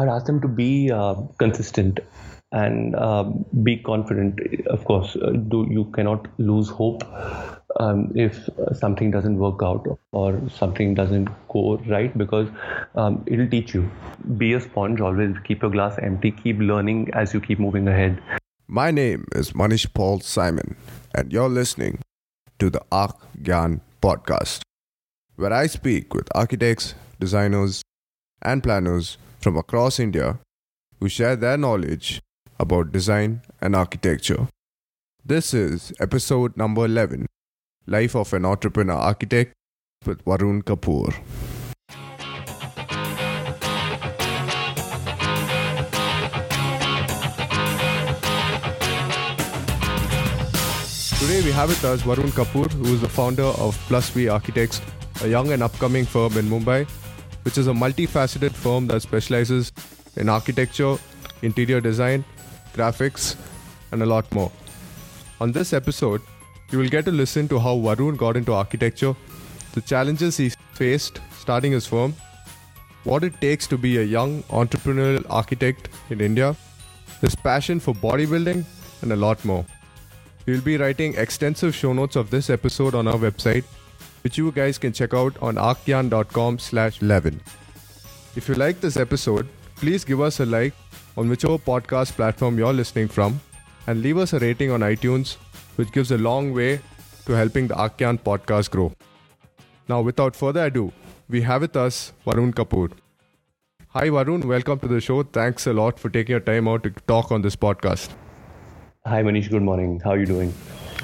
I'd ask them to be uh, consistent and uh, be confident. Of course, uh, do you cannot lose hope um, if something doesn't work out or something doesn't go right because um, it'll teach you. Be a sponge. Always keep your glass empty. Keep learning as you keep moving ahead. My name is Manish Paul Simon, and you're listening to the Arc Gyan podcast, where I speak with architects, designers, and planners from across India who share their knowledge about design and architecture. This is episode number 11 Life of an Entrepreneur Architect with Varun Kapoor. Today we have with us Varun Kapoor, who is the founder of Plus V Architects, a young and upcoming firm in Mumbai, which is a multifaceted firm that specializes in architecture, interior design, graphics, and a lot more. On this episode, you will get to listen to how Varun got into architecture, the challenges he faced starting his firm, what it takes to be a young entrepreneurial architect in India, his passion for bodybuilding, and a lot more. We will be writing extensive show notes of this episode on our website, which you guys can check out on arcgyan.com slash 11. If you like this episode, please give us a like on whichever podcast platform you're listening from and leave us a rating on iTunes, which gives a long way to helping the Arcgyan podcast grow. Now, without further ado, we have with us Varun Kapoor. Hi, Varun. Welcome to the show. Thanks a lot for taking your time out to talk on this podcast. Hi, Manish. Good morning. How are you doing?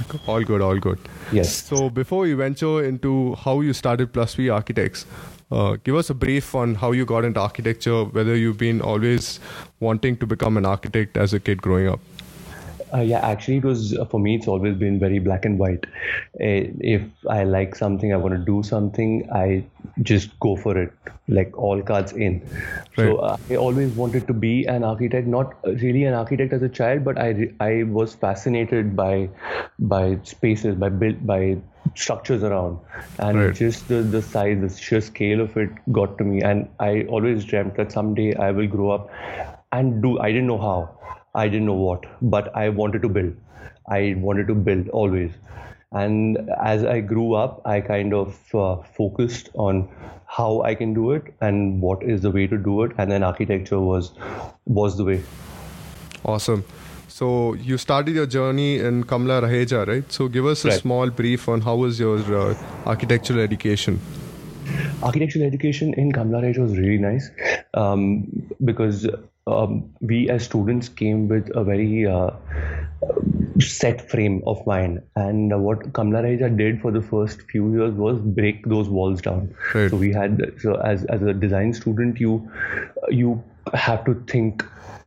All good, all good. Yes. So, before we venture into how you started Plus V Architects, uh, give us a brief on how you got into architecture, whether you've been always wanting to become an architect as a kid growing up. Uh, yeah, actually, it was for me. It's always been very black and white. Uh, if I like something, I want to do something, I just go for it, like all cards in. Right. So uh, I always wanted to be an architect, not really an architect as a child, but I I was fascinated by by spaces, by built by structures around and right. just the, the size the sheer scale of it got to me and i always dreamt that someday i will grow up and do i didn't know how I didn't know what, but I wanted to build. I wanted to build always. And as I grew up, I kind of uh, focused on how I can do it and what is the way to do it, and then architecture was was the way. Awesome. So you started your journey in Kamla Raheja, right? So give us a right. small brief on how was your uh, architectural education. Architectural education in Kamla Raheja was really nice um, because um, we as students came with a very uh, set frame of mind. And uh, what Kamla Raheja did for the first few years was break those walls down. Right. So we had so as as a design student, you you have to think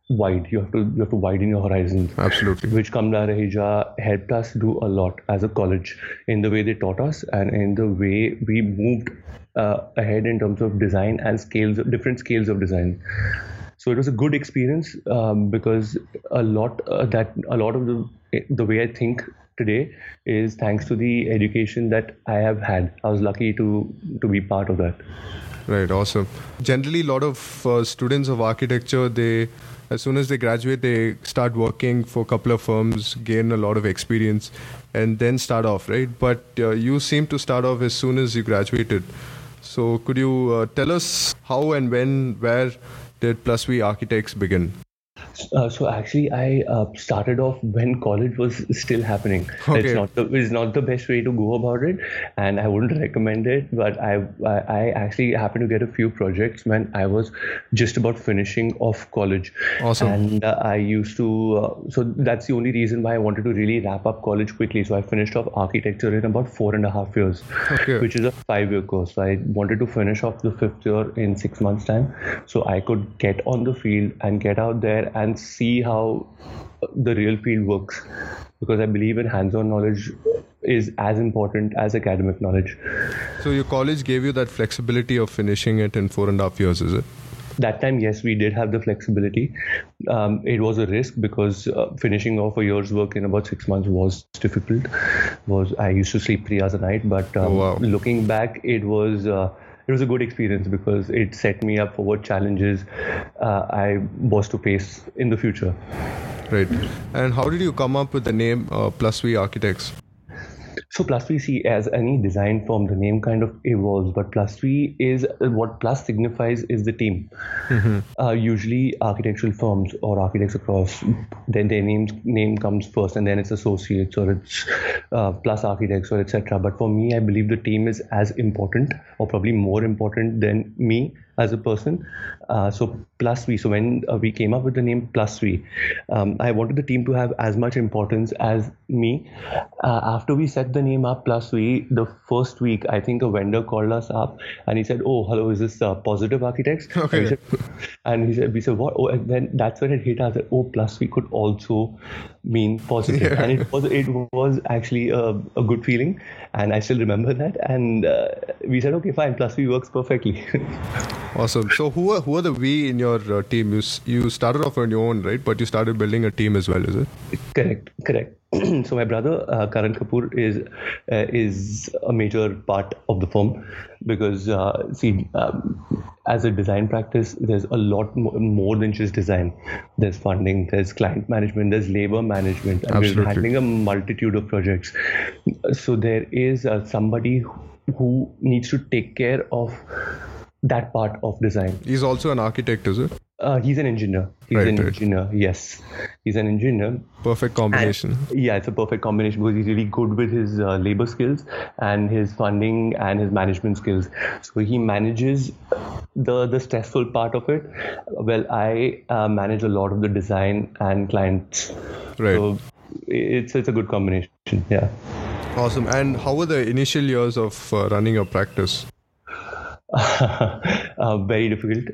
wide. You have to you have to widen your horizons. Absolutely. Which Kamla Raheja helped us do a lot as a college in the way they taught us and in the way we moved uh, ahead in terms of design and scales, different scales of design so it was a good experience um, because a lot uh, that a lot of the the way I think today is thanks to the education that I have had. I was lucky to to be part of that. Right, awesome. Generally, a lot of uh, students of architecture, they as soon as they graduate, they start working for a couple of firms, gain a lot of experience, and then start off, right? But uh, you seem to start off as soon as you graduated. So, could you uh, tell us how and when, where did Plus V Architects begin? Uh, so actually, I uh, started off when college was still happening. Okay. It's not the it's not the best way to go about it, and I wouldn't recommend it. But I I actually happened to get a few projects when I was just about finishing off college. Awesome. And uh, I used to uh, so that's the only reason why I wanted to really wrap up college quickly. So I finished off architecture in about four and a half years, okay. which is a five year course. So I wanted to finish off the fifth year in six months time, so I could get on the field and get out there and and see how the real field works because I believe in hands-on knowledge is as important as academic knowledge. So your college gave you that flexibility of finishing it in four and a half years, is it? That time, yes, we did have the flexibility. Um, it was a risk because uh, finishing off a year's work in about six months was difficult. Was I used to sleep three hours a night, but um, oh, wow. looking back, it was. Uh, it was a good experience because it set me up for what challenges uh, I was to face in the future. Right. And how did you come up with the name uh, Plus V Architects? So plus V see as any design firm, the name kind of evolves, but plus V is what plus signifies is the team. Mm-hmm. Uh, usually architectural firms or architects across, then their name name comes first, and then it's associates or it's uh, plus architects or etc. But for me, I believe the team is as important or probably more important than me as a person. Uh, so plus V. So when uh, we came up with the name plus V, um, I wanted the team to have as much importance as me. Uh, after we set the name up plus V, the first week I think a vendor called us up and he said, "Oh, hello, is this uh, Positive Architects?" Okay. And, said, and he said, "We said what?" Oh, and then that's when it hit us. That, oh, plus V could also mean positive, yeah. and it was it was actually a, a, good feeling, and I still remember that. And uh, we said, "Okay, fine, plus V works perfectly." Awesome. So who are who are the we in your uh, team? You you started off on your own, right? But you started building a team as well, is it? Correct. Correct. so my brother uh, Karan Kapoor is uh, is a major part of the firm because uh, see um, as a design practice there's a lot more, more, than just design there's funding there's client management there's labor management and we're handling a multitude of projects so there is uh, somebody who needs to take care of that part of design. He's also an architect, is it? Uh, he's an engineer. He's right, an right. engineer. Yes, he's an engineer. Perfect combination. And, yeah, it's a perfect combination because he's really good with his uh, labor skills and his funding and his management skills. So he manages the the stressful part of it. Well, I uh, manage a lot of the design and clients. Right. So it's it's a good combination. Yeah. Awesome. And how were the initial years of uh, running your practice? uh, very difficult,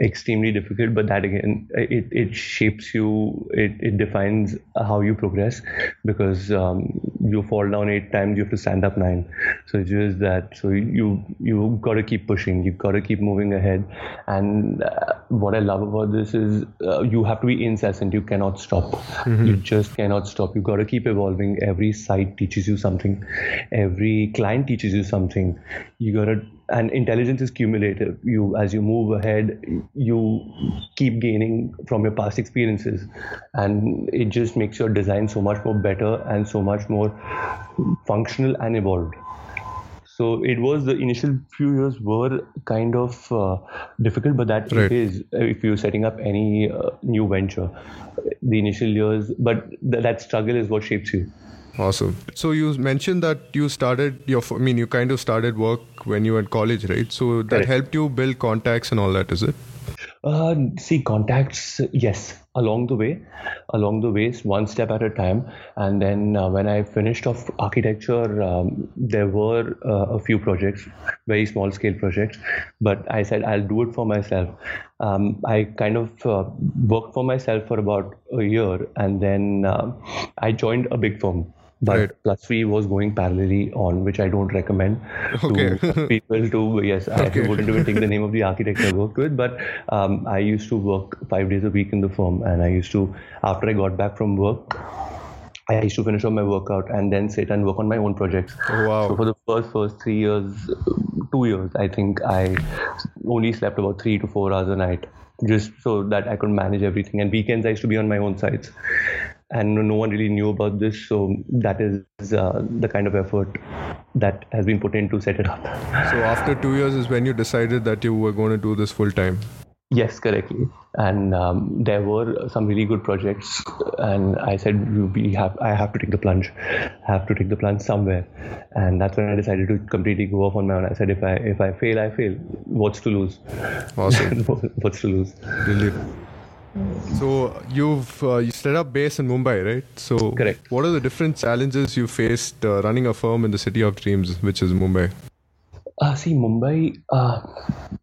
extremely difficult. But that again, it, it shapes you. It, it defines how you progress because um, you fall down eight times, you have to stand up nine. So it's just that. So you you got to keep pushing. You got to keep moving ahead. And uh, what I love about this is uh, you have to be incessant. You cannot stop. Mm-hmm. You just cannot stop. You got to keep evolving. Every site teaches you something. Every client teaches you something. You got to and intelligence is cumulative. You as you move ahead you keep gaining from your past experiences. And it just makes your design so much more better and so much more functional and evolved. So it was the initial few years were kind of uh, difficult but that right. is if you're setting up any uh, new venture the initial years but th- that struggle is what shapes you Awesome. So you mentioned that you started your, I mean, you kind of started work when you were in college, right? So that helped you build contacts and all that, is it? Uh, see, contacts, yes, along the way, along the ways, one step at a time. And then uh, when I finished off architecture, um, there were uh, a few projects, very small scale projects, but I said I'll do it for myself. Um, I kind of uh, worked for myself for about a year, and then uh, I joined a big firm but right. plus V was going parallelly on, which I don't recommend okay. to people to. Yes, okay. I wouldn't even take the name of the architect I worked with, but um, I used to work five days a week in the firm, and I used to after I got back from work. I used to finish up my workout and then sit and work on my own projects. Oh, wow. So for the first first three years, two years, I think I only slept about three to four hours a night, just so that I could manage everything. And weekends I used to be on my own sites and no one really knew about this. So that is uh, the kind of effort that has been put in to set it up. So after two years is when you decided that you were going to do this full time. Yes, correctly. And um, there were some really good projects, and I said we have I have to take the plunge, I have to take the plunge somewhere, and that's when I decided to completely go off on my own. I said if I if I fail, I fail. What's to lose? Awesome. What's to lose? Brilliant. So you've uh, you set up base in Mumbai, right? So correct. What are the different challenges you faced uh, running a firm in the city of dreams, which is Mumbai? Uh, see, Mumbai, uh,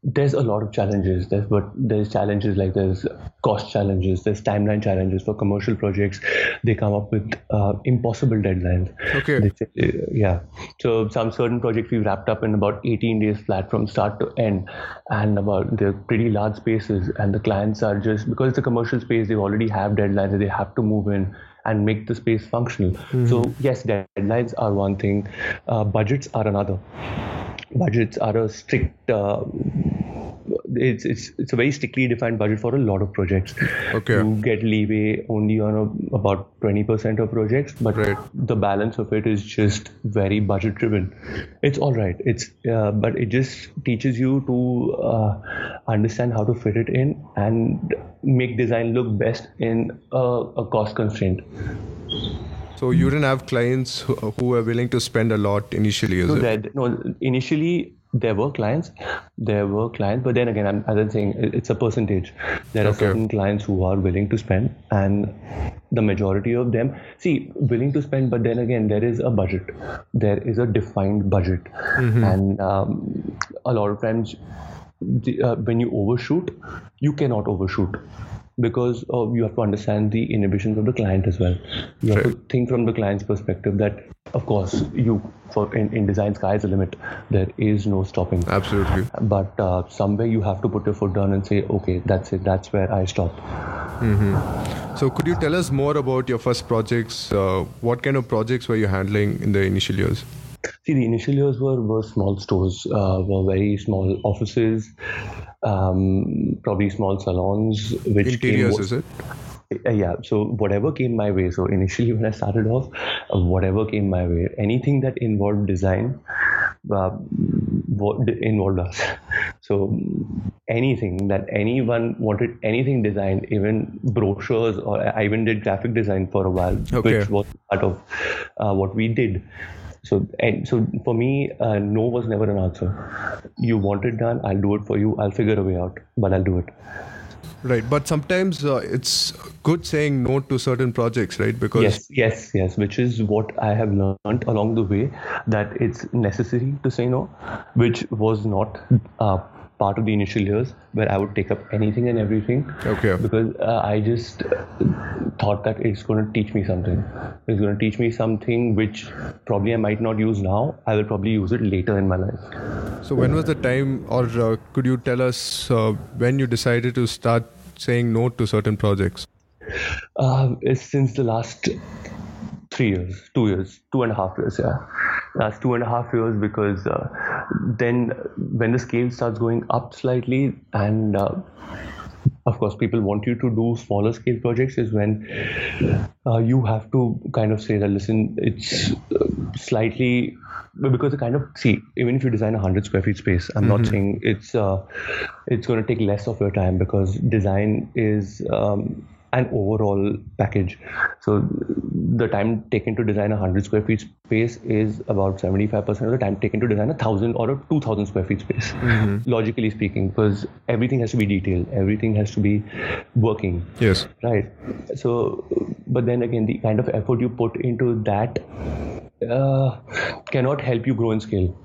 there's a lot of challenges. There's but there's challenges like there's cost challenges, there's timeline challenges for commercial projects. They come up with uh, impossible deadlines. Okay. Say, uh, yeah. So some certain projects we wrapped up in about 18 days flat from start to end, and about they're pretty large spaces, and the clients are just because it's a commercial space, they already have deadlines. that They have to move in and make the space functional. Mm-hmm. So yes, deadlines are one thing, uh, budgets are another budgets are a strict uh, it's it's it's a very strictly defined budget for a lot of projects. Okay. You get leeway only on a, about twenty percent of projects, but Right. the balance of it is just very budget driven. It's all right. It's uh, but it just teaches you to uh, understand how to fit it in and make design look best in a, a cost constraint. So you didn't have clients who, who were willing to spend a lot initially, is No, it? no, initially there were clients, there were clients, but then again, I'm, as I'm saying, it's a percentage. There are Okay. certain clients who are willing to spend, and the majority of them, see, willing to spend, but then again, there is a budget. There is a defined budget, and um, a lot of times, the, uh, when you overshoot, you cannot overshoot. Because uh, you have to understand the inhibitions of the client as well. You have to think from the client's perspective that of course you for in, in design sky is the limit there is no stopping Absolutely. but uh, somewhere you have to put your foot down and say okay that's it that's where i stop So could you tell us more about your first projects? Uh, what kind of projects were you handling in the initial years? see the initial years were, were small stores uh, were very small offices um, probably small salons which Interiors, came, is it? Uh, yeah so whatever came my way so initially when i started off uh, whatever came my way anything that involved design uh, involved us so anything that anyone wanted anything designed even brochures or i even did graphic design for a while Okay. which was part of uh, what we did so and so for me uh, no was never an answer you want it done i'll do it for you i'll figure a way out but i'll do it Right, but sometimes uh, it's good saying no to certain projects, right? Because Yes, yes, yes, which is what I have learned along the way that it's necessary to say no, which was not uh, part of the initial years where I would take up anything and everything. Okay. Because uh, I just uh, thought that it's going to teach me something. It's going to teach me something which probably I might not use now. I will probably use it later in my life. So when was the time, or uh, could you tell us uh, when you decided to start saying no to certain projects? Uh, since the last three years, two years, two and a half years, yeah. that's two and a half years because uh, then when the scale starts going up slightly and uh, of course people want you to do smaller scale projects is when uh, you have to kind of say that listen it's uh, slightly because the kind of see even if you design a 100 square feet space i'm not saying it's uh, it's going to take less of your time because design is um, an overall package so the time taken to design a 100 square feet space is about 75% of the time taken to design a 1000 or a 2000 square feet space logically speaking because everything has to be detailed everything has to be working Yes. right so but then again the kind of effort you put into that uh, cannot help you grow in scale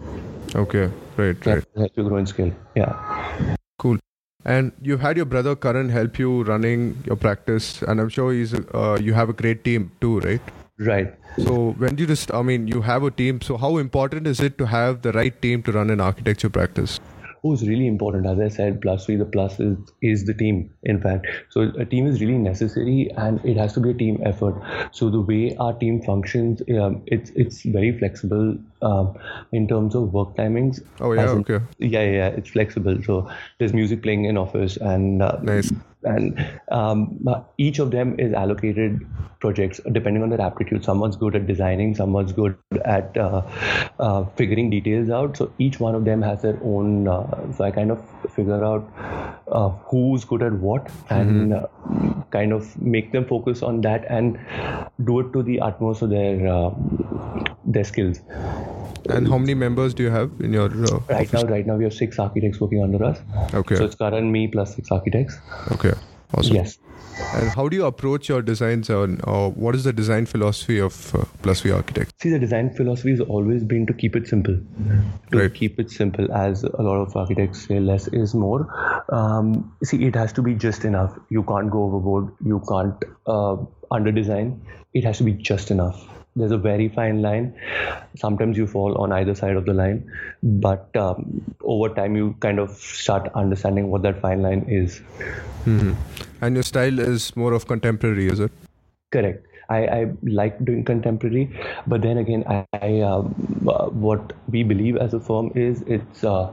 Okay. Right. Right. Cannot help you grow in scale yeah Cool. And you've had your brother Karan help you running your practice, and I'm sure he's uh, you have a great team too, right? right So when you just, I mean, you have a team. So how important is it to have the right team to run an architecture practice? Oh, it's really important. As I said, plus V, the plus is, is the team, in fact. So a team is really necessary and it has to be a team effort. So the way our team functions, um, it's it's very flexible um, in terms of work timings. Oh, yeah, in- okay. Yeah, yeah, it's flexible. So there's music playing in office and uh, Nice. and um, each of them is allocated projects depending on their aptitude. Someone's good at designing, someone's good at uh, uh, figuring details out. So each one of them has their own. Uh, so I kind of figure out uh, who's good at what and uh, kind of make them focus on that and do it to the utmost of their uh, their skills. And how many members do you have in your uh, Right office? now, right now we have six architects working under us. Okay. So it's Karan, me plus six architects. Okay. Awesome. Yes. And how do you approach your designs, on, or what is the design philosophy of uh, Plus V Architects? See, the design philosophy has always been to keep it simple. To Right. keep it simple, as a lot of architects say, less is more. Um, see, it has to be just enough. You can't go overboard. You can't uh, under design. It has to be just enough. There's a very fine line. Sometimes you fall on either side of the line, but um, over time you kind of start understanding what that fine line is. hmm And your style is more of contemporary, is it? Correct. I, I like doing contemporary, but then again, I, I um, uh, what we believe as a firm is it's uh,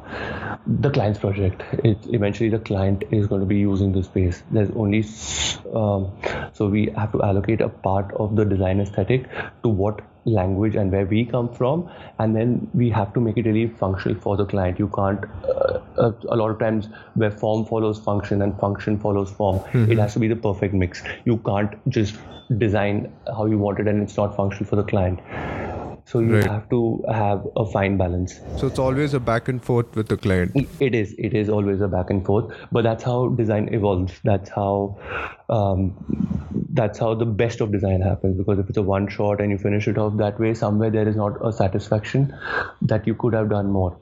the client's project. It's eventually the client is going to be using the space. There's only um, so we have to allocate a part of the design aesthetic to what language and where we come from and then we have to make it really functional for the client. You can't uh, uh, a lot of times where form follows function and function follows form mm-hmm. it has to be the perfect mix. You can't just design how you want it and it's not functional for the client so you right. have to have a fine balance. So it's always a back and forth with the client. It is. It is always a back and forth. But that's how design evolves. That's how um, that's how the best of design happens. Because if it's a one shot and you finish it off that way somewhere there is not a satisfaction that you could have done more.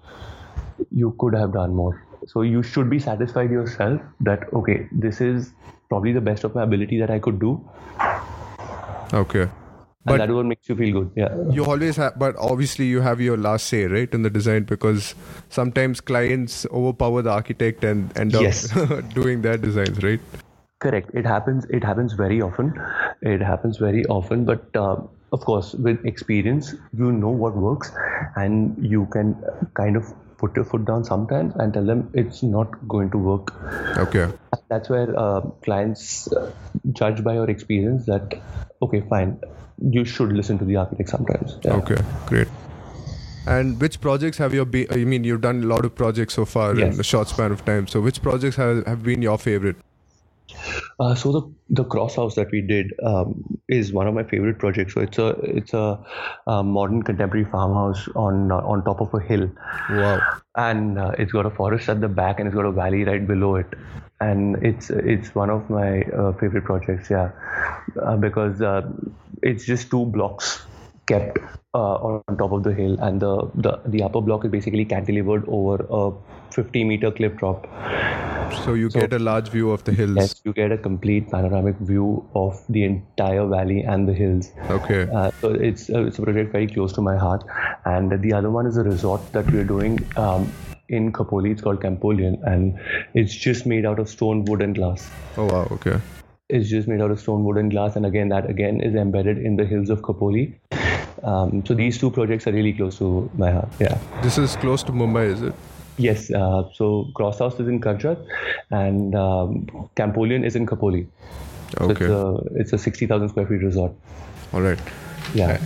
You could have done more. So you should be satisfied yourself that okay this is probably the best of my ability that i could do. Okay but that what makes you feel good yeah. you always have but obviously you have your last say right in the design because sometimes clients overpower the architect and end yes. up doing their designs right? Correct. It happens it happens very often. It happens very often but uh, of course with experience you know what works and you can kind of put your foot down sometimes and tell them it's not going to work. Okay. That's where uh, clients uh, judge by your experience that okay fine you should listen to the architect sometimes. Yeah. Okay, great. And which projects have you been? I mean, you've done a lot of projects so far yes. in a short span of time. So, which projects have, have been your favorite? Uh, so the the cross house that we did um, is one of my favorite projects. So it's a it's a, a modern contemporary farmhouse on uh, on top of a hill. Wow! And uh, it's got a forest at the back, and it's got a valley right below it. And it's it's one of my uh, favorite projects. Yeah, uh, because uh, it's just two blocks kept on top of the hill, and the, the the upper block is basically cantilevered over a 50 meter cliff drop so you so, get a large view of the hills. Yes, you get a complete panoramic view of the entire valley and the hills. Okay. Uh, so it's uh, it's a project very close to my heart, and the other one is a resort that we're doing. Um, in Khopoli, it's called Campolian, and it's just made out of stone, wood, and glass. Oh wow! Okay. It's just made out of stone, wood, and glass, and again, that again is embedded in the hills of Khopoli. Um, so these two projects are really close to my heart. Yeah. This is close to Mumbai, is it? Yes, uh, so Cross House is in Karjat and um, Campolian is in Khopoli. Okay. So it's a, it's a 60,000 square feet resort. All right. Yeah.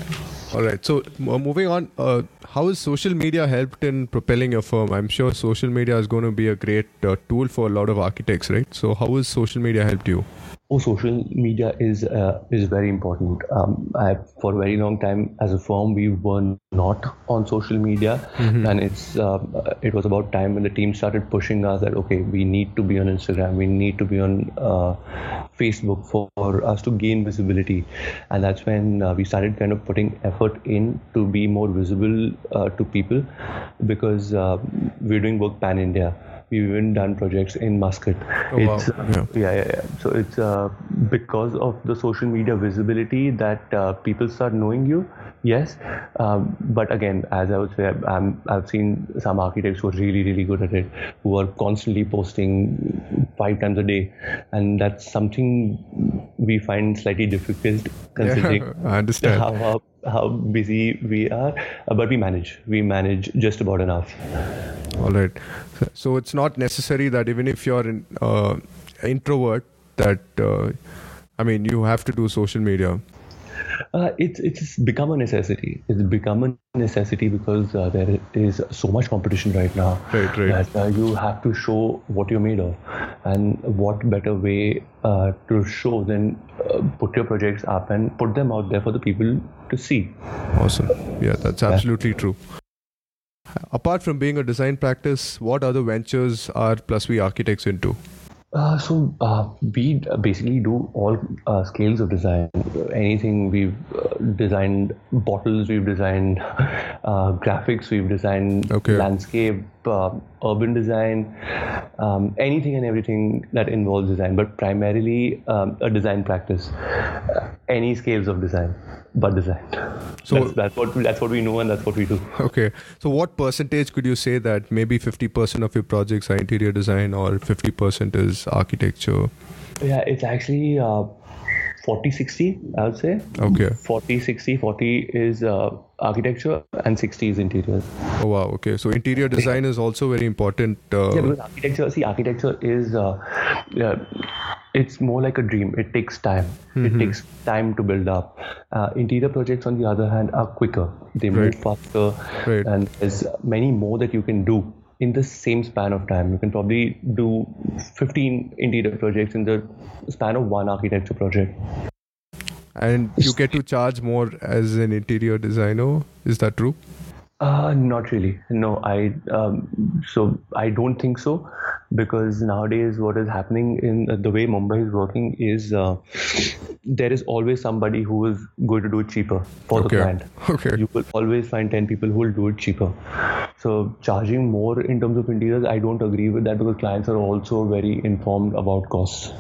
All right. So uh, moving on, uh, how has social media helped in propelling your firm? I'm sure social media is going to be a great uh, tool for a lot of architects, right? So how has social media helped you? Oh, social media is uh, is very important. Um, I, for a very long time, as a firm, we were not on social media, mm-hmm. and it's uh, it was about time when the team started pushing us that okay, we need to be on Instagram, we need to be on uh, Facebook for, for, us to gain visibility, and that's when uh, we started kind of putting effort in to be more visible uh, to people because uh, we're doing work pan India we've even done projects in Muscat. Oh, it's, wow. yeah. yeah. yeah, yeah, So it's uh, because of the social media visibility that uh, people start knowing you. Yes, um, but again, as I would say, i have seen some architects who are really, really good at it, who are constantly posting five times a day, and that's something we find slightly difficult considering yeah, I understand. How busy we are, uh, but we manage. We manage just about enough. All right. So it's not necessary that even if you're an uh, introvert, that uh, I mean, you have to do social media. Uh, it's it's become a necessity. It's become a necessity because uh, there is so much competition right now. Right, right. That uh, you have to show what you're made of, and what better way uh, to show than uh, put your projects up and put them out there for the people to see. Awesome. Yeah, that's absolutely yeah. true. Apart from being a design practice, what other ventures are Plus V Architects into? Uh, so uh, we basically do all uh, scales of design. Anything we've uh, designed bottles, we've designed uh, graphics, we've designed okay. landscape, uh, urban design, um, anything and everything that involves design, but primarily um, a design practice. any scales of design but design. So that's, that's, what that's what we know and that's what we do. Okay. So what percentage could you say that maybe fifty percent of your projects are interior design or fifty percent is architecture? Yeah, it's actually uh, 40 60 i would say Okay. 40 60 40 is uh, architecture and 60 is interiors Oh wow. Okay. So interior design is also very important. Uh, yeah because architecture see architecture is uh, yeah, it's more like a dream it takes time it takes time to build up uh, interior projects on the other hand are quicker they move Right. faster Right. and there's many more that you can do in the same span of time you can probably do 15 interior projects in the span of one architecture project and you get to charge more as an interior designer. Is that true? Uh, not really. No, I um, so I don't think so because nowadays what is happening in uh, the way Mumbai is working is uh, there is always somebody who is going to do it cheaper for the client. Okay. You will always find ten people who will do it cheaper. So charging more in terms of interiors, I don't agree with that because clients are also very informed about costs.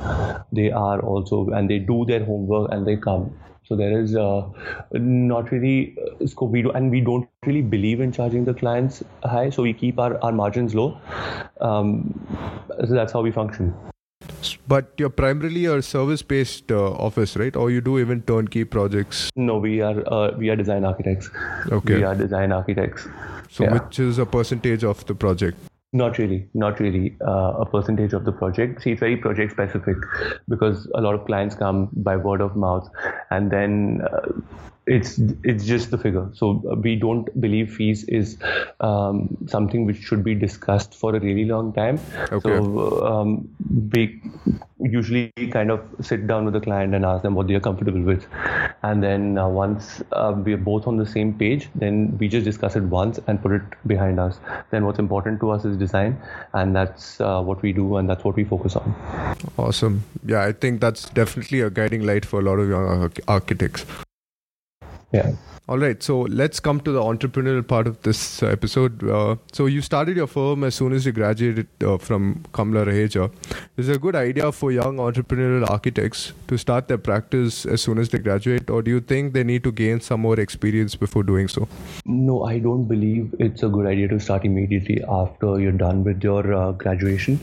They are also and they do their homework and they come. So there is uh, not really uh, scope. We do, and we don't really believe in charging the clients high, so we keep our, our margins low. Um, so that's how we function. But you're primarily a service-based uh, office, right? Or you do even turnkey projects. No, we are uh, we are design architects. Okay. We are design architects. So Yeah. which is a percentage of the project? Not really, not really uh, a percentage of the project. See, it's very project specific because a lot of clients come by word of mouth, and then uh, it's it's just the figure. So uh, we don't believe fees is um, something which should be discussed for a really long time. Okay. So um, we usually kind of sit down with the client and ask them what they are comfortable with, and then uh, once uh, we are both on the same page, then we just discuss it once and put it behind us. Then what's important to us is design, and that's uh, what we do, and that's what we focus on. Awesome. Yeah, I think that's definitely a guiding light for a lot of young arch- architects. Yeah. All right, so let's come to the entrepreneurial part of this episode. Uh, so you started your firm as soon as you graduated uh, from Kamla Raheja. Is it a good idea for young entrepreneurial architects to start their practice as soon as they graduate, or do you think they need to gain some more experience before doing so? No, I don't believe it's a good idea to start immediately after you're done with your uh, graduation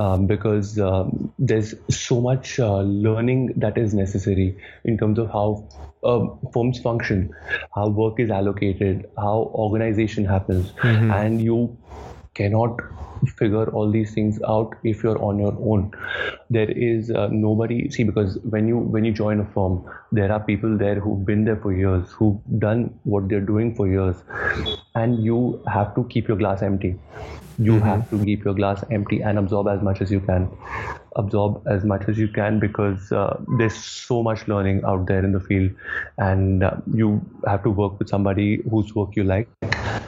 um, because um, there's so much uh, learning that is necessary in terms of how uh, firms function, how work is allocated, how organization happens, and you cannot figure all these things out if you're on your own. There is uh, nobody see because when you when you join a firm there are people there who've been there for years who've done what they're doing for years. And you have to keep your glass empty. You have to keep your glass empty and absorb as much as you can absorb as much as you can because uh, there's so much learning out there in the field and uh, you have to work with somebody whose work you like.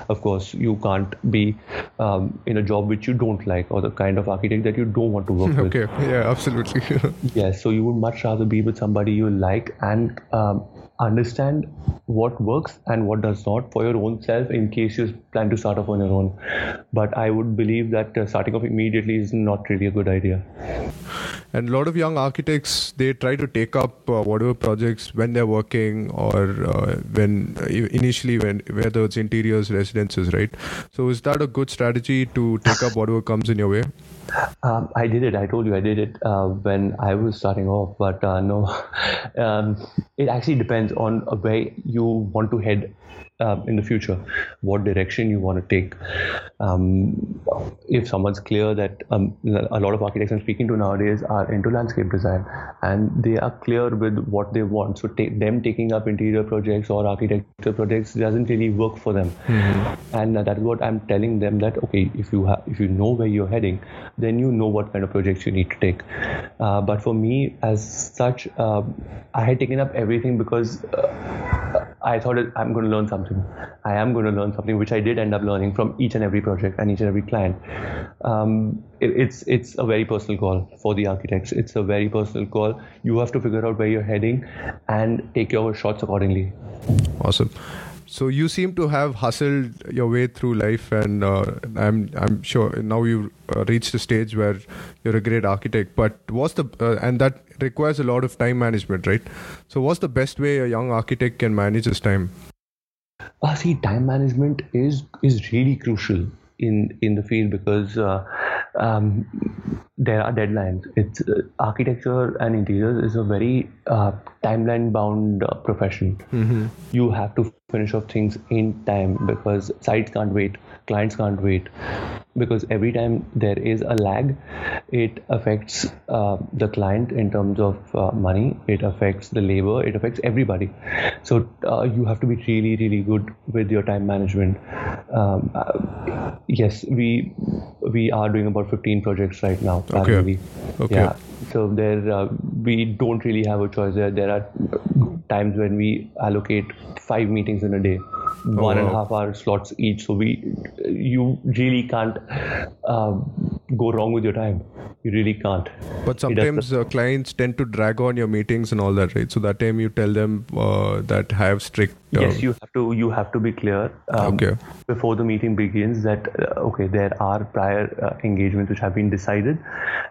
Of course you can't be um, in a job which you don't like or the kind of architect that you don't want to work with. Okay, yeah, absolutely. Yes, so you would much rather be with somebody you like and um, understand what works and what does not for your own self in case you plan to start off on your own. But I would believe that uh, starting off immediately is not really a good idea. And a lot of young architects they try to take up uh, whatever projects when they're working or uh, when uh, initially when whether it's interiors, residences, right? So is that a good strategy to take up whatever comes in your way? Um, I did it. I told you I did it uh, when I was starting off, but uh, no, um, it actually depends on where you want to head um, in the future, what direction you want to take. Um, if someone's clear that um, a lot of architects I'm speaking to nowadays are into landscape design and they are clear with what they want, so take them taking up interior projects or architecture projects doesn't really work for them. And uh, that is what I'm telling them that okay, if you have if you know where you're heading, then you know what kind of projects you need to take. Uh, but for me, as such, uh, I had taken up everything because uh, I thought I'm going to learn something. I am going to learn something, which I did end up learning from each and every project and each and every client. Um, it, it's it's a very personal call for the architects. It's a very personal call. You have to figure out where you're heading and take your shots accordingly. Awesome. So you seem to have hustled your way through life, and uh, I'm I'm sure now you've uh, reached a stage where you're a great architect. But what's the uh, and that requires a lot of time management, right? So what's the best way a young architect can manage his time? Uh, see, time management is is really crucial in in the field because uh, um, there are deadlines. It's uh, architecture and interiors is a very uh, timeline bound uh, profession. Mm-hmm. You have to finish off things in time because sites can't wait, clients can't wait. Because every time there is a lag, it affects uh, the client in terms of uh, money, it affects the labor, it affects everybody. So uh, you have to be really, really good with your time management. Um, uh, yes, we we are doing about 15 projects right now. Okay. parallelly. Okay. Yeah. So there, uh, we don't really have a choice. There, there are times when we allocate five meetings in a day, Oh, one and a half hour slots each. So we, you really can't uh, go wrong with your time. You really can't. But sometimes uh, clients tend to drag on your meetings and all that, right? So that time you tell them uh, that have strict. Uh, yes, you have to. You have to be clear um, Okay. before the meeting begins that uh, okay, there are prior uh, engagements which have been decided,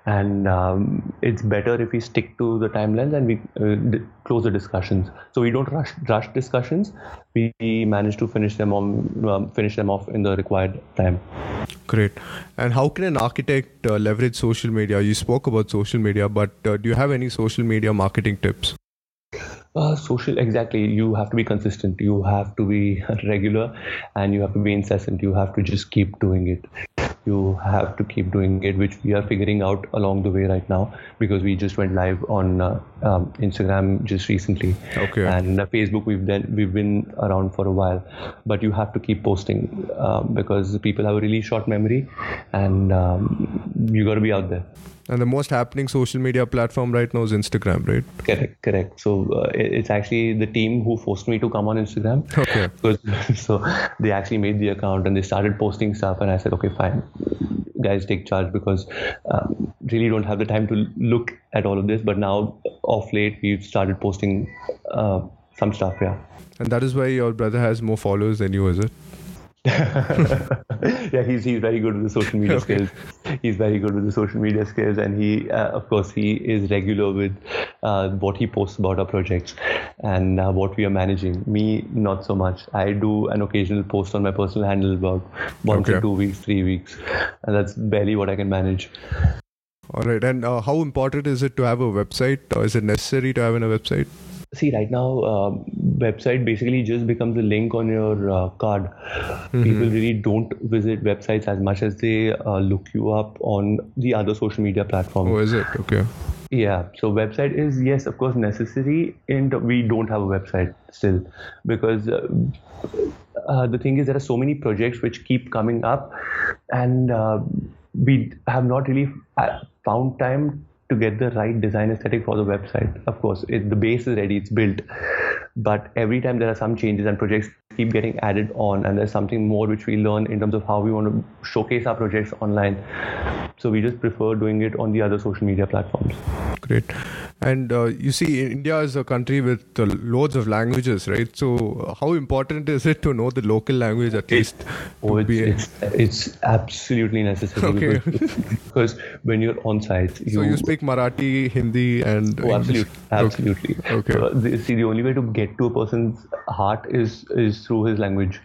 and um, it's better if we stick to the timelines and we uh, d- close the discussions. So we don't rush rush discussions. We manage to finish them on um, finish them off in the required time. Great. And how can an architect uh, leverage social media? You spoke about social media, but uh, do you have any social media marketing tips? Uh, social, exactly. You have to be consistent. You have to be regular, and you have to be incessant. You have to just keep doing it. You have to keep doing it, which we are figuring out along the way right now because we just went live on uh, um, Instagram just recently. Okay. And uh, Facebook, we've done, we've been around for a while, but you have to keep posting um, because people have a really short memory, and um, you got to be out there. And the most happening social media platform right now is Instagram, right? Correct, correct. So uh, it's actually the team who forced me to come on Instagram. Okay. Because so they actually made the account and they started posting stuff, and I said, okay, fine, guys, take charge because um, really don't have the time to look at all of this. But now, off late, we've started posting uh, some stuff. Yeah. And that is why your brother has more followers than you, is it? yeah, he's he's very good with the social media Okay. skills. He's very good with the social media skills, and he, uh, of course, he is regular with uh, what he posts about our projects and uh, what we are managing. Me, not so much. I do an occasional post on my personal handle about once Okay. in two weeks, three weeks, and that's barely what I can manage. All right. And uh, how important is it to have a website? Or is it necessary to have a website? See, right now, uh, website basically just becomes a link on your uh, card. People really don't visit websites as much as they uh, look you up on the other social media platforms. Oh, is it? Okay. Yeah, so website is yes, of course, necessary, and we don't have a website still because uh, uh, the thing is there are so many projects which keep coming up, and uh, we have not really uh, found time to get the right design aesthetic for the website. Of course, it, the base is ready, it's built, but every time there are some changes and projects keep getting added on, and there's something more which we learn in terms of how we want to showcase our projects online. So we just prefer doing it on the other social media platforms. Great. And uh, you see, India is a country with uh, loads of languages, right? So, how important is it to know the local language at least? Oh, it's, it's, it's absolutely necessary Okay. because, because when you're on site, you, so you speak Marathi, Hindi, and Oh, absolutely, absolutely. Okay. Uh, the, see, the only way to get to a person's heart is is through his language.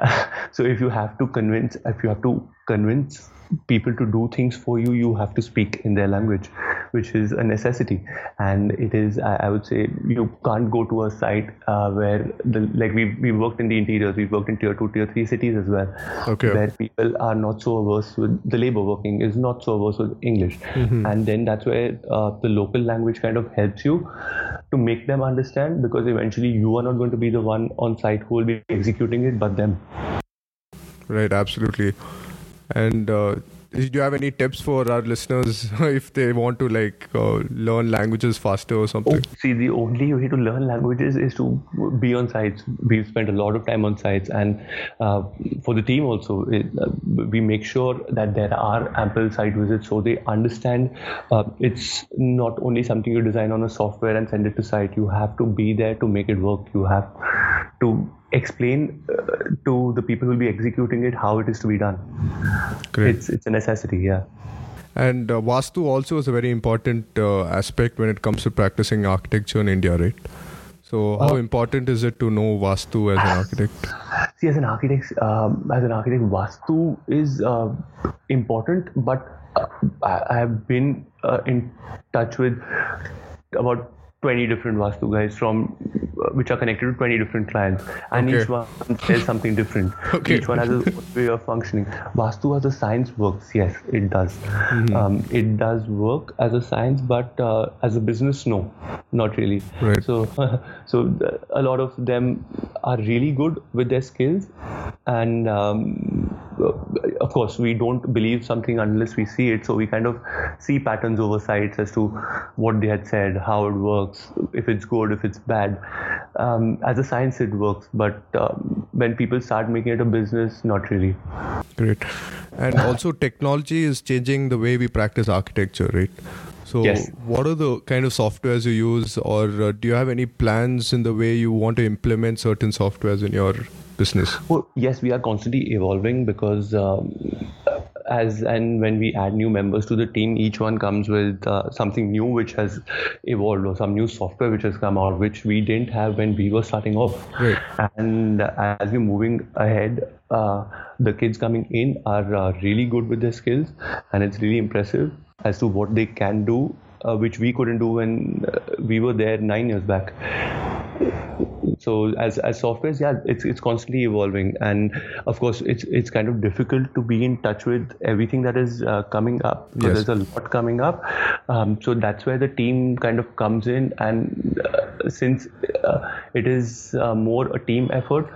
so if you have to convince, if you have to convince people to do things for you, you have to speak in their language, which is a necessity. And it is, I, would say, you can't go to a site uh, where the like we we worked in the interiors, we worked in tier two, tier three cities as well, Okay. where people are not so averse with the labor working is not so averse with English, and then that's where uh, the local language kind of helps you to make them understand because eventually you are not going to be the one on site who will be executing it, but them. Right, absolutely. And uh, do you have any tips for our listeners if they want to like uh, learn languages faster or Oh, something? see, the only way to learn languages is to be on sites. We've spent a lot of time on sites, and uh, for the team also, it, we make sure that there are ample site visits so they understand it's not only something you design on a software and send it to site. You have to be there to make it work. You have to explain uh, to the people who will be executing it how it is to be done. Great. It's it's a necessity, yeah. And uh, Vastu also is a very important uh, aspect when it comes to practicing architecture in India, right? So, how Uh, important is it to know Vastu as an architect? See, as an architect, um, as an architect, Vastu is uh, important, but I, I have been uh, in touch with about 20 different Vastu guys from uh, which are connected to 20 different clients. And Okay. each one says something different. Okay. each one has a way of functioning. Vastu as a science works yes it does. Um, it does work as a science but uh, as a business no not really. Right. so so the, a lot of them are really good with their skills. And um, of course we don't believe something unless we see it. So we kind of see patterns over sites as to what they had said how it works if it's good if it's bad um, as a science it works but um, when people start making it a business not really Great. And also, technology is changing the way we practice architecture, right? So, Yes. what are the kind of softwares you use, or uh, do you have any plans in the way you want to implement certain softwares in your business? Well, yes, we are constantly evolving because um, as and when we add new members to the team, each one comes with uh, something new which has evolved or some new software which has come out which we didn't have when we were starting off. Right. And as we're moving ahead, uh, the kids coming in are uh, really good with their skills, and it's really impressive as to what they can do, uh, which we couldn't do when uh, we were there nine years back. So as as softwares yeah it's it's constantly evolving. And of course it's it's kind of difficult to be in touch with everything that is uh, coming up. Yes. there's a lot coming up. Um, so that's where the team kind of comes in. And uh, since uh, it is uh, more a team effort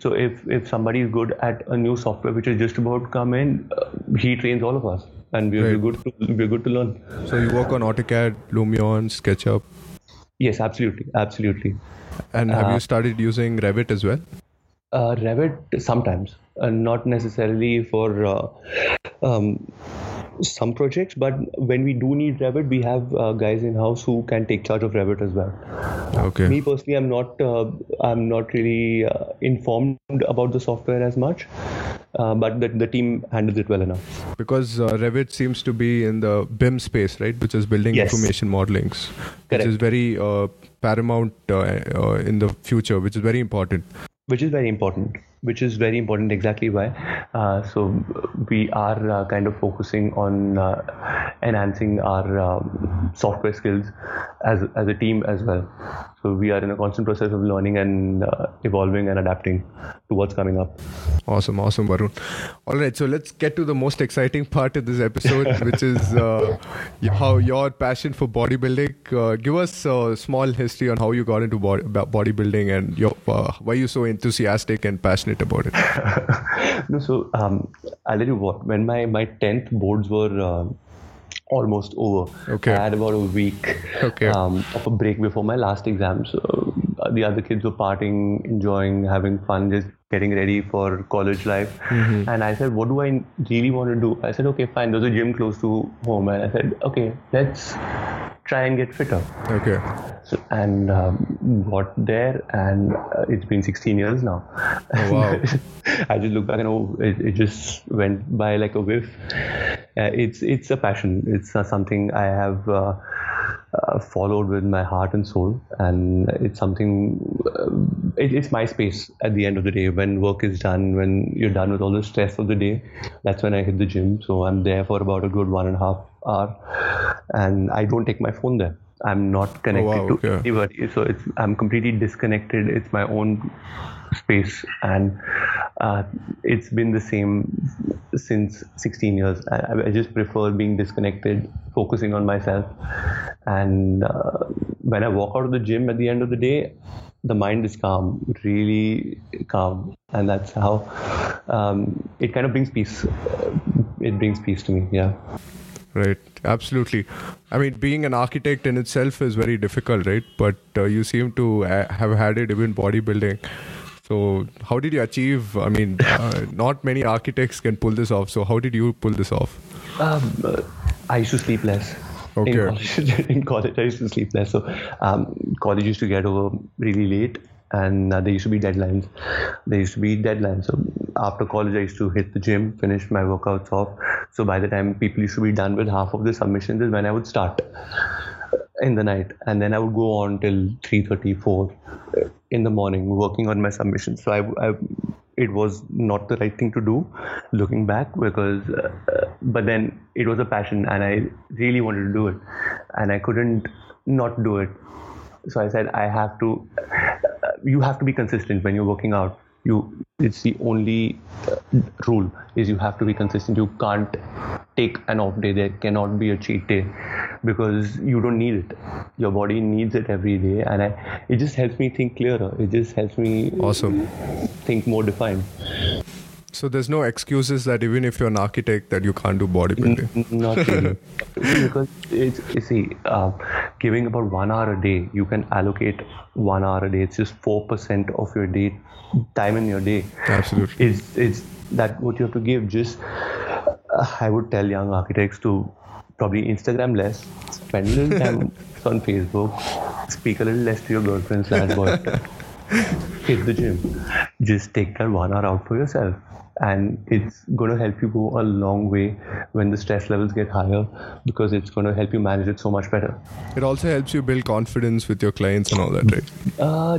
so if if somebody is good at a new software which is just about to come in uh, he trains all of us and we're, Right. we're good to we're good to learn So, you work on AutoCAD, Lumion, SketchUp, yes absolutely absolutely and have you started using Revit as well? Uh, Revit sometimes, uh, not necessarily for uh, um, some projects, but when we do need Revit, we have uh, guys in house who can take charge of Revit as well. Okay. Me personally, I'm not uh, I'm not really uh, informed about the software as much, uh, but the, the team handles it well enough. Because uh, Revit seems to be in the BIM space, right? Which is building Yes. information modeling, which is very uh, paramount uh, uh, in the future, which is very important. which is very important which is very important exactly why uh, so we are uh, kind of focusing on uh, enhancing our um, software skills as, as a team as well so we are in a constant process of learning and uh, evolving and adapting to what's coming up Awesome, awesome, Varun. All right, so let's get to the most exciting part of this episode, which is uh, how your passion for bodybuilding. Uh, give us a small history on how you got into body, bodybuilding and your, uh, why you're so enthusiastic and passionate about it. no, so um, I'll tell you what. When my my tenth boards were uh, almost over, Okay. I had about a week Okay. um, of a break before my last exam. So uh, the other kids were partying, enjoying, having fun, just getting ready for college life. Mm-hmm. And I said, "What do I really want to do?" I said, "Okay, fine. There's a gym close to home," and I said, "Okay, let's." Try and get fitter. Okay. So, and um, got there, and uh, it's been 16 years now. Oh, wow. I just look back and oh, it, it just went by like a whiff. Uh, it's it's a passion. It's uh, something I have uh, uh, followed with my heart and soul, and it's something. Uh, it, it's my space at the end of the day. When work is done, when you're done with all the stress of the day, that's when I hit the gym. So I'm there for about a good one and a half hour, and I don't take my phone there. I'm not connected wow, to okay. anybody, so it's I'm completely disconnected. It's my own space, and uh, it's been the same since 16 years. I, I just prefer being disconnected, focusing on myself, and uh, when I walk out of the gym at the end of the day, the mind is calm, really calm, and that's how um, it kind of brings peace. It brings peace to me. Yeah. Right, absolutely. I mean, being an architect in itself is very difficult, right? But uh, you seem to uh, have had it even bodybuilding. So, how did you achieve? I mean, uh, not many architects can pull this off. So, how did you pull this off? Um, uh, I used to sleep less. Okay. In college, in college, I used to sleep less. So, um, college used to get over really late, and uh, there used to be deadlines. There used to be deadlines. So, after college, I used to hit the gym, finish my workouts off. So, by the time people used to be done with half of the submissions, is when I would start in the night, and then I would go on till 3:30, 4 in the morning working on my submissions. So, I, I it was not the right thing to do looking back because uh, but then it was a passion and i really wanted to do it and i couldn't not do it so i said i have to you have to be consistent when you're working out. You it's the only uh, rule is you have to be consistent. You can't take an off day. There cannot be a cheat day because you don't need it. Your body needs it every day. And I, it just helps me think clearer. It just helps me awesome. think more defined so there's no excuses that even if you're an architect that you can't do bodybuilding. N- not really, because it's you see, uh, giving about one hour a day, you can allocate one hour a day. It's just four percent of your day time in your day. Absolutely, it's it's that what you have to give. Just uh, I would tell young architects to probably Instagram less, spend a little time on Facebook, speak a little less to your girlfriend slash boyfriend. Hit the gym. Just take that one hour out for yourself. And it's going to help you go a long way when the stress levels get higher because it's going to help you manage it so much better. It also helps you build confidence with your clients and all that right? Uh,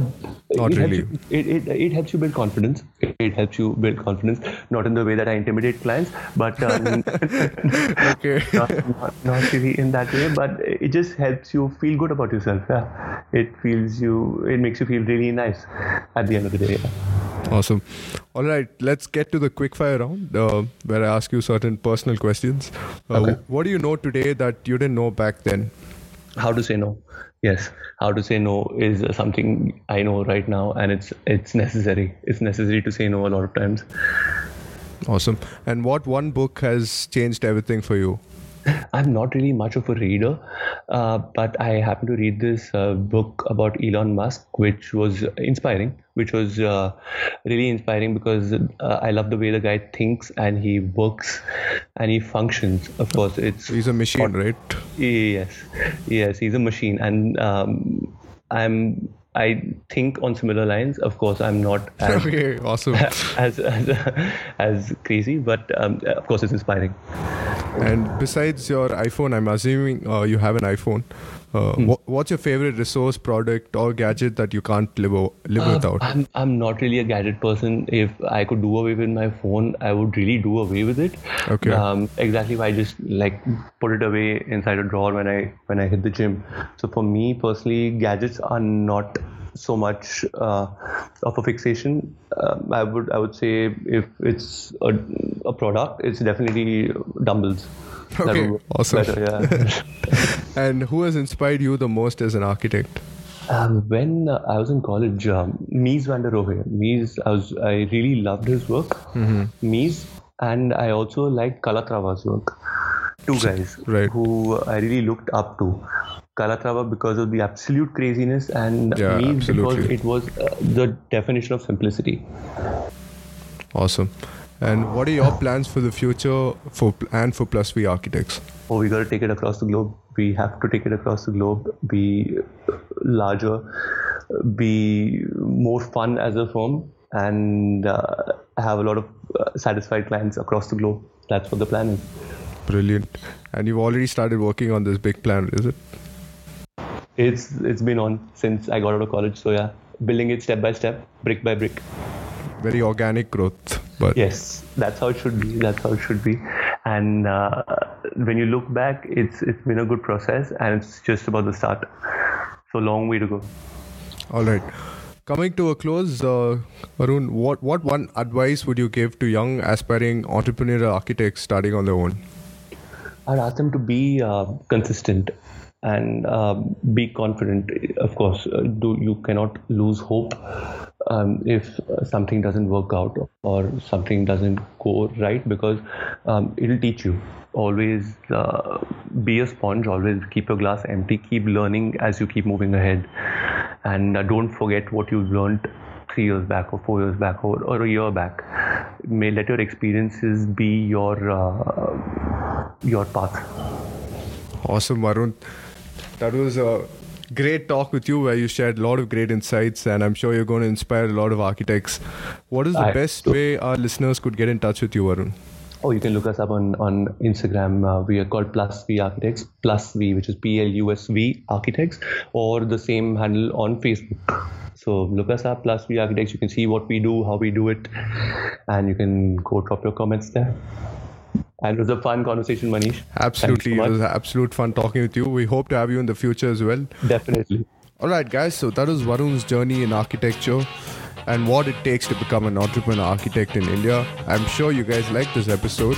not it really. it, it, it helps you build confidence. It, it, helps you build confidence not in the way that i intimidate clients but um, okay. not, not, not really in that way but it just helps you feel good about yourself. Yeah. It feels you it makes you feel really nice at the end of the day yeah. Awesome. All right, let's get to the quickfire round uh, where I ask you certain personal questions. Uh, okay. What do you know today that you didn't know back then? How to say no. Yes, how to say no is something I know right now, and it's it's necessary. It's necessary to say no a lot of times. Awesome. And what one book has changed everything for you? I'm not really much of a reader, uh, but I happened to read this uh, book about Elon Musk, which was inspiring, which was uh, really inspiring because uh, I love the way the guy thinks and he works and he functions. Of course, it's he's a machine, right? Yes, yes, he's a machine, and um, I'm I think on similar lines. Of course, I'm not as okay, awesome. as as, as crazy, but um, of course, it's inspiring. And besides your iPhone, I'm assuming uh, you have an iPhone. Uh, hmm. what, what's your favorite resource, product, or gadget that you can't live live uh, without? I'm I'm not really a gadget person. If I could do away with my phone, I would really do away with it. Okay. Um, exactly why I just like put it away inside a drawer when I when I hit the gym. So for me personally, gadgets are not so much uh, of a fixation. Um, I would I would say if it's a, a product, it's definitely dumbbells. Okay, awesome. Better, yeah. and who has inspired you the most as an architect? Um, when uh, I was in college, um, Mies van der Rohe, Mies, I was I really loved his work. Mm-hmm. Mies, and I also liked Calatrava's work. Two guys right. who I really looked up to. Calatrava because of the absolute craziness, and yeah, absolutely. because it was uh, the definition of simplicity. Awesome. And what are your plans for the future for and for Plus V Architects? Oh, we got to take it across the globe. We have to take it across the globe. Be larger, be more fun as a firm, and uh, have a lot of uh, satisfied clients across the globe. That's what the plan is. Brilliant. And you've already started working on this big plan, is it? It's it's been on since I got out of college. So yeah, building it step by step, brick by brick. Very organic growth. But yes, that's how it should be. That's how it should be. And uh, when you look back, it's it's been a good process, and it's just about the start. So long way to go. All right. Coming to a close, uh, Varun, what, what one advice would you give to young aspiring entrepreneurial architects starting on their own? I'd ask them to be uh, consistent and uh, be confident. Of course, uh, do you cannot lose hope um, if something doesn't work out or something doesn't go right because um, it'll teach you. Always uh, be a sponge. Always keep your glass empty. Keep learning as you keep moving ahead, and uh, don't forget what you've learned three years back or four years back or, or a year back. May let your experiences be your uh, your path. Awesome, Varun. That was a great talk with you where you shared a lot of great insights and I'm sure you're going to inspire a lot of architects. What is the I, best way our listeners could get in touch with you, Varun? Oh, you can look us up on on Instagram. Uh, we are called Plus V Architects, Plus V, which is P L U S V Architects, or the same handle on Facebook. So look us up, Plus V Architects. You can see what we do, how we do it, and you can go drop your comments there. And it was a fun conversation, Manish. Absolutely, so it was absolute fun talking with you. We hope to have you in the future as well. Definitely. All right, guys. So that was Varun's journey in architecture and what it takes to become an entrepreneur architect in India. I'm sure you guys like this episode.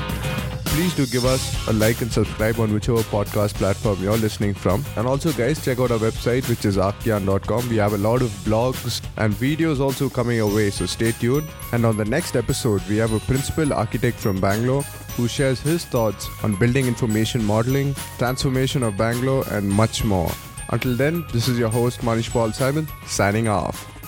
Please do give us a like and subscribe on whichever podcast platform you're listening from. And also, guys, check out our website, which is archian.com. We have a lot of blogs and videos also coming your way, so stay tuned. And on the next episode, we have a principal architect from Bangalore who shares his thoughts on building information modeling, transformation of Bangalore, and much more. Until then, this is your host Manish Paul Simon signing off.